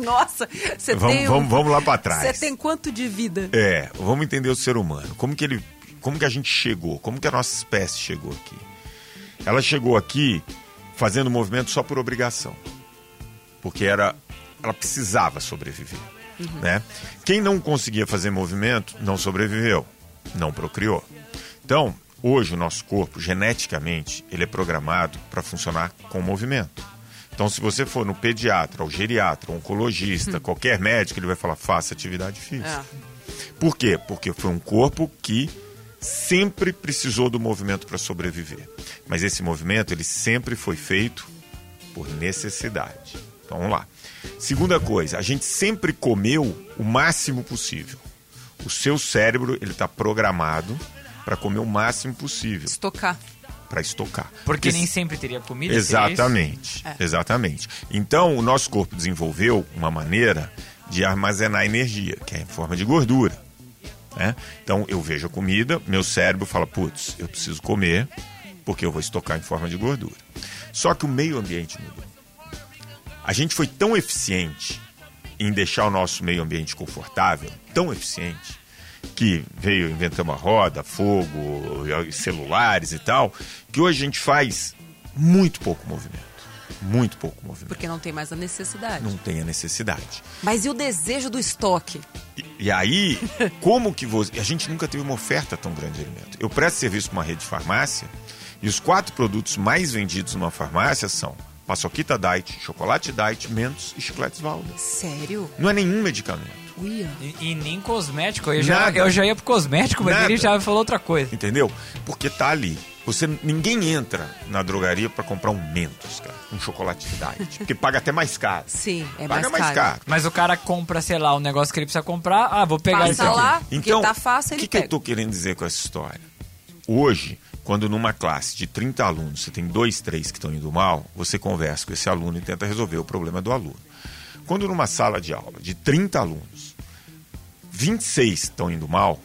Nossa, você vamos, tem. Um... Vamos, vamos lá para trás. Você tem quanto de vida? É, vamos entender o ser humano. Como que ele. Como que a gente chegou? Como que a nossa espécie chegou aqui? Ela chegou aqui fazendo movimento só por obrigação. Porque era. Ela precisava sobreviver. Uhum. Né? Quem não conseguia fazer movimento não sobreviveu, não procriou. Então, hoje o nosso corpo, geneticamente, ele é programado para funcionar com movimento. Então, se você for no pediatra, ou geriatra, oncologista, hum. qualquer médico, ele vai falar: faça atividade física. É. Por quê? Porque foi um corpo que sempre precisou do movimento para sobreviver. Mas esse movimento, ele sempre foi feito por necessidade. Então, vamos lá. Segunda coisa, a gente sempre comeu o máximo possível. O seu cérebro, ele está programado para comer o máximo possível. Estocar para estocar. Porque nem sempre teria comida. Exatamente, é. exatamente. Então o nosso corpo desenvolveu uma maneira de armazenar energia, que é em forma de gordura. Né? Então eu vejo a comida, meu cérebro fala, putz, eu preciso comer porque eu vou estocar em forma de gordura. Só que o meio ambiente mudou. A gente foi tão eficiente em deixar o nosso meio ambiente confortável, tão eficiente, que veio inventando a roda, fogo, celulares e tal, que hoje a gente faz muito pouco movimento. Muito pouco movimento. Porque não tem mais a necessidade. Não tem a necessidade. Mas e o desejo do estoque? E, e aí, como que você. A gente nunca teve uma oferta tão grande de alimento. Eu presto serviço para uma rede de farmácia e os quatro produtos mais vendidos numa farmácia são Paçoquita Diet, Chocolate Diet, Mentos e Chicletes Valda. Sério? Não é nenhum medicamento. E, e, nem cosmético. Eu já, eu já ia pro cosmético, mas Nada. ele já falou outra coisa. Entendeu? Porque tá ali. Você, ninguém entra na drogaria para comprar um Mentos, cara, um chocolate diet, porque paga até mais caro. Sim, é paga mais mais caro. caro. Mas o cara compra, sei lá, um negócio que ele precisa comprar. Ah, vou pegar Passa isso aqui. lá, porque tá fácil, o ele que, que eu pega. tô querendo dizer com essa história? Hoje, quando numa classe de 30 alunos você tem dois, três que estão indo mal, você conversa com esse aluno e tenta resolver o problema do aluno. Quando numa sala de aula de 30 alunos, 26 estão indo mal,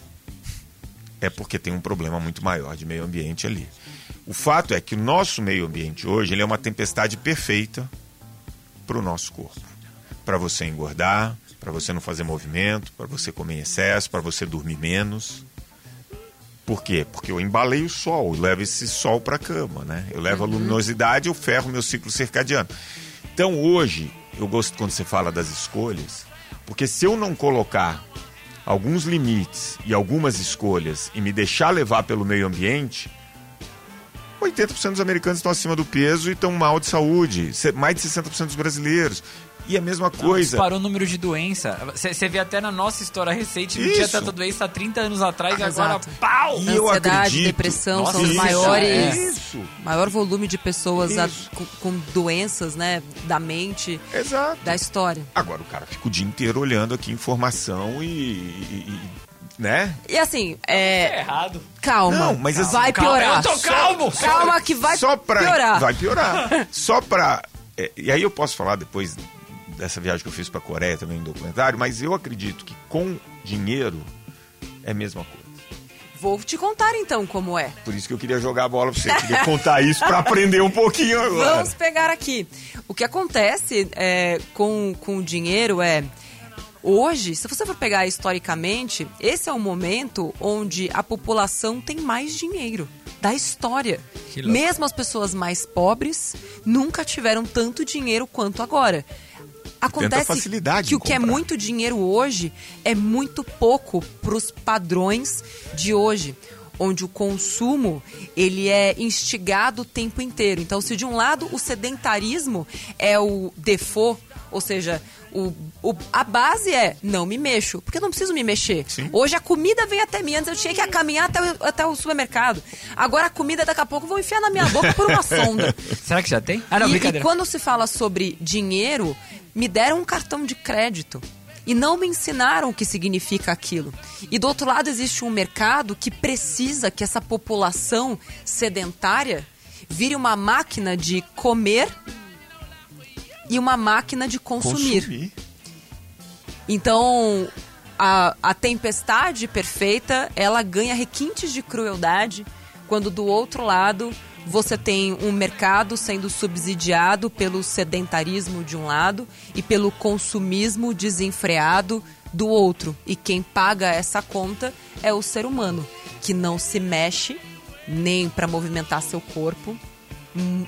é porque tem um problema muito maior de meio ambiente ali. O fato é que o nosso meio ambiente hoje ele é uma tempestade perfeita para o nosso corpo. Para você engordar, para você não fazer movimento, para você comer em excesso, para você dormir menos. Por quê? Porque eu embalei o sol, eu levo esse sol para a cama, né? Eu levo a luminosidade, eu ferro meu ciclo circadiano. Então hoje, eu gosto quando você fala das escolhas, porque se eu não colocar alguns limites e algumas escolhas e me deixar levar pelo meio ambiente, 80% dos americanos estão acima do peso e estão mal de saúde. Mais de 60% dos brasileiros. E a mesma Não, coisa. Disparou o número de doença. Você vê até na nossa história recente, não tinha Isso. tanta doença há 30 anos atrás e Ah, agora, exato. pau! E eu Ansiedade, acredito- depressão Nossa, são os isso, maiores. Isso. Maior volume de pessoas a- Isso. com, com doenças, né, da mente, Exato. da história. Agora o cara fica o dia inteiro olhando aqui informação e. e- e- né? E assim, é, É errado. calma, Não, mas assim, vai calma, piorar. eu tô calmo. Calma que vai Só pra, piorar. Vai piorar. Só pra. é, e aí eu posso falar depois dessa viagem que eu fiz pra Coreia também no documentário, mas eu acredito que com dinheiro é a mesma coisa. Vou te contar então como é. Por isso que eu queria jogar a bola pra você. Eu queria contar isso pra aprender um pouquinho agora. Vamos pegar aqui. O que acontece é, com, com o dinheiro é. Hoje, se você for pegar historicamente, esse é o momento onde a população tem mais dinheiro da história. Mesmo as pessoas mais pobres nunca tiveram tanto dinheiro quanto agora. Acontece facilidade que o que é muito dinheiro hoje é muito pouco para os padrões de hoje onde o consumo ele é instigado o tempo inteiro. Então, se de um lado o sedentarismo é o default, ou seja, o, o- a base é não me mexo, porque eu não preciso me mexer. Sim. Hoje a comida vem até mim, antes eu tinha que caminhar até o, até o supermercado. Agora a comida daqui a pouco eu vou enfiar na minha boca por uma sonda. Será que já tem? Ah, não, e, e brincadeira. quando se fala sobre dinheiro, me deram um cartão de crédito. E não me ensinaram o que significa aquilo. E do outro lado existe um mercado que precisa que essa população sedentária vire uma máquina de comer e uma máquina de consumir. Então, a, a tempestade perfeita, ela ganha requintes de crueldade quando do outro lado você tem um mercado sendo subsidiado pelo sedentarismo de um lado e pelo consumismo desenfreado do outro. E quem paga essa conta é o ser humano, que não se mexe nem para movimentar seu corpo hum,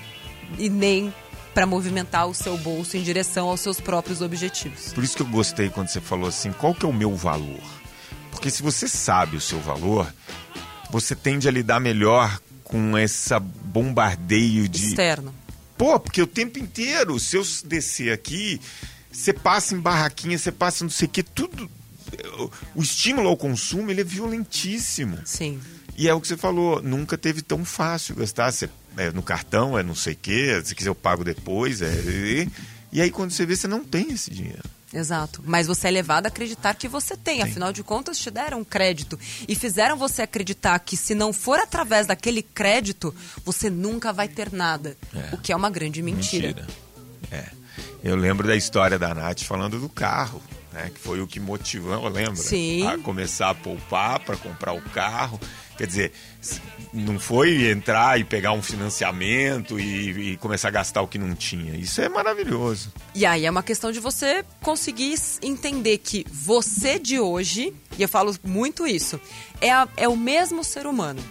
e nem para movimentar o seu bolso em direção aos seus próprios objetivos. Por isso que eu gostei quando você falou assim, qual que é o meu valor? Porque se você sabe o seu valor, você tende a lidar melhor com essa bombardeio de... Externo. Pô, porque o tempo inteiro, se eu descer aqui, você passa em barraquinha, você passa não sei o que, tudo... O estímulo ao consumo, ele é violentíssimo. Sim. E é o que você falou, nunca teve tão fácil gastar. Você, é, no cartão é não sei o quê, se quiser eu pago depois. É, e, e aí quando você vê, você não tem esse dinheiro. Exato. Mas você é levado a acreditar que você tem. Afinal de contas, te deram crédito. E fizeram você acreditar que se não for através daquele crédito, você nunca vai ter nada. É. O que é uma grande mentira. É. Eu lembro da história da Nath falando do carro, né? Que foi o que motivou, lembra? Sim. A começar a poupar para comprar o carro. Quer dizer, não foi entrar e pegar um financiamento e, e começar a gastar o que não tinha. Isso é maravilhoso. E aí é uma questão de você conseguir entender que você de hoje, e eu falo muito isso, é, a- é o mesmo ser humano.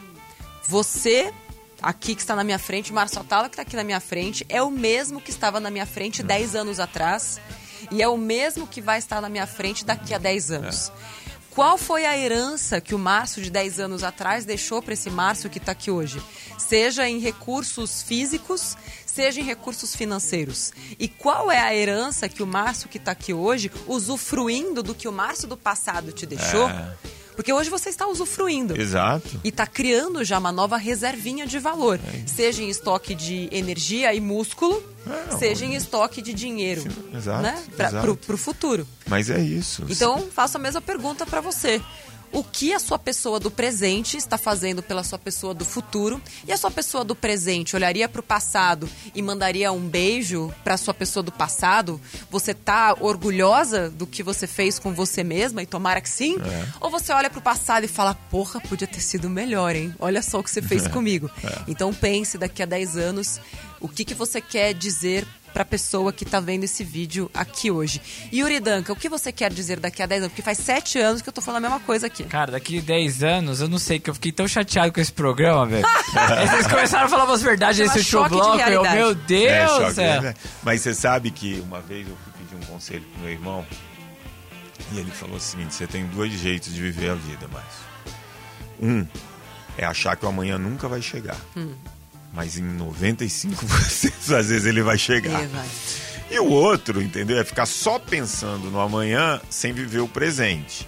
Você, aqui que está na minha frente, o Márcio Atala que está aqui na minha frente, é o mesmo que estava na minha frente 10 anos atrás e é o mesmo que vai estar na minha frente daqui a 10 anos. Qual foi a herança que o Márcio de 10 anos atrás deixou para esse Márcio que está aqui hoje? Seja em recursos físicos, seja em recursos financeiros. E qual é a herança que o Márcio que está aqui hoje, usufruindo do que o Márcio do passado te deixou? É. Porque hoje você está usufruindo. Exato. E está criando já uma nova reservinha de valor. É seja em estoque de energia e músculo, É, seja em estoque de dinheiro. Exato, Né? Pro, pro futuro. Mas é isso. Então, faço a mesma pergunta para você. O que a sua pessoa do presente está fazendo pela sua pessoa do futuro? E a sua pessoa do presente olharia para o passado e mandaria um beijo para a sua pessoa do passado? Você tá orgulhosa do que você fez com você mesma e tomara que sim? É. Ou você olha para o passado e fala: "Porra, podia ter sido melhor, hein? Olha só o que você fez comigo". Então pense daqui a 10 anos o que que você quer dizer para a pessoa que tá vendo esse vídeo aqui hoje. Yuri Danca, o que você quer dizer daqui a 10 anos? Porque faz 7 anos que eu tô falando a mesma coisa aqui. Cara, daqui 10 anos, eu não sei, que eu fiquei tão chateado com esse programa, velho. Vocês começaram a falar umas verdades Chama nesse show bloco. Eu, meu É, Deus choque, céu. né? Mas você sabe que uma vez eu fui pedir um conselho pro meu irmão e ele falou o seguinte: você tem dois jeitos de viver a vida, Márcio. Um é achar que o amanhã nunca vai chegar. Hum. Mas em 95% às vezes ele vai chegar. Vai. E o outro, entendeu? É ficar só pensando no amanhã sem viver o presente.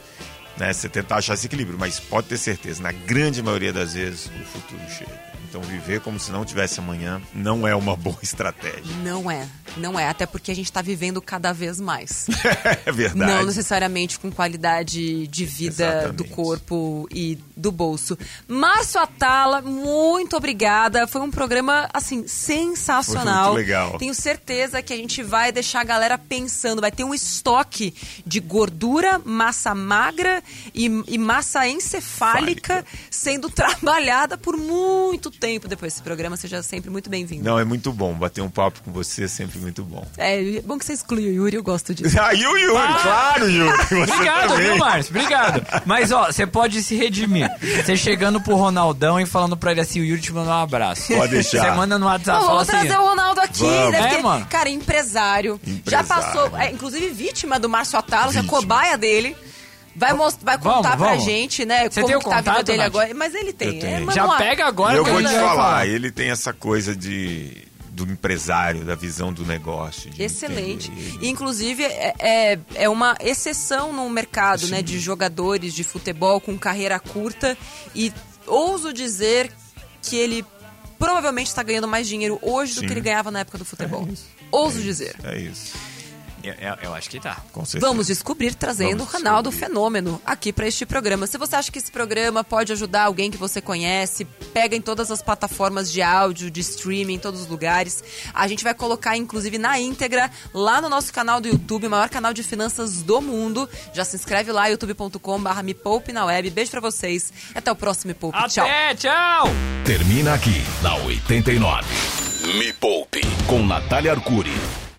Né? Você tentar achar esse equilíbrio, mas pode ter certeza, na grande maioria das vezes o futuro chega. Então viver como se não tivesse amanhã não é uma boa estratégia. Não é, não é. Até porque a gente tá vivendo cada vez mais. é verdade. Não necessariamente com qualidade de vida Exatamente. do corpo e do bolso. Márcio Atala, muito obrigada. Foi um programa, assim, sensacional. Foi muito legal. Tenho certeza que a gente vai deixar a galera pensando. Vai ter um estoque de gordura, massa magra e, e massa encefálica Fálica. sendo trabalhada por muito tempo depois desse programa. Seja sempre muito bem-vindo. Não, é muito bom. Bater um papo com você é sempre muito bom. É bom que você exclui o Yuri, eu gosto disso. Ah, e o Yuri, claro, Yuri. Você Obrigado, também. viu, Márcio? Obrigado. Mas, ó, você pode se redimir. Você chegando pro Ronaldão e falando pra ele assim, o Yuri te mandou um abraço. Pode deixar. Você manda no WhatsApp Pô, fala vamos assim... trazer o Ronaldo aqui. Vamos. deve É, ter- mano. Cara, empresário. Já Empresário. passou, é, inclusive vítima do Márcio Atalo, é Vítima. cobaia dele. Vai, most- vai Vamos, contar pra vamos. gente, né, Você como tem o que tá a vida contato, dele Nath? agora. Mas ele tem. É, Já pega agora E eu vou te vai falar, ele tem essa coisa de do empresário, da visão do negócio. de Excelente. entender. E, inclusive, é, é, é uma exceção no mercado, né, de jogadores de futebol com carreira curta. E ouso dizer que ele provavelmente está ganhando mais dinheiro hoje do Sim. que ele ganhava na época do futebol. É ouso É isso, dizer. É isso. Eu, eu- eu acho que tá. Com certeza. Vamos descobrir trazendo Vamos o Ronaldo descobrir. Fenômeno aqui para este programa. Se você acha que esse programa pode ajudar alguém que você conhece, pega em todas as plataformas de áudio, de streaming, em todos os lugares. A gente vai colocar, inclusive, na íntegra, lá no nosso canal do YouTube, o maior canal de finanças do mundo. Já se inscreve lá, youtube.com.br Me Poupe na web. Beijo pra vocês. Até o próximo Me Poupe. Tchau. Até, tchau! Termina aqui na 89. Me Poupe com Natália Arcuri.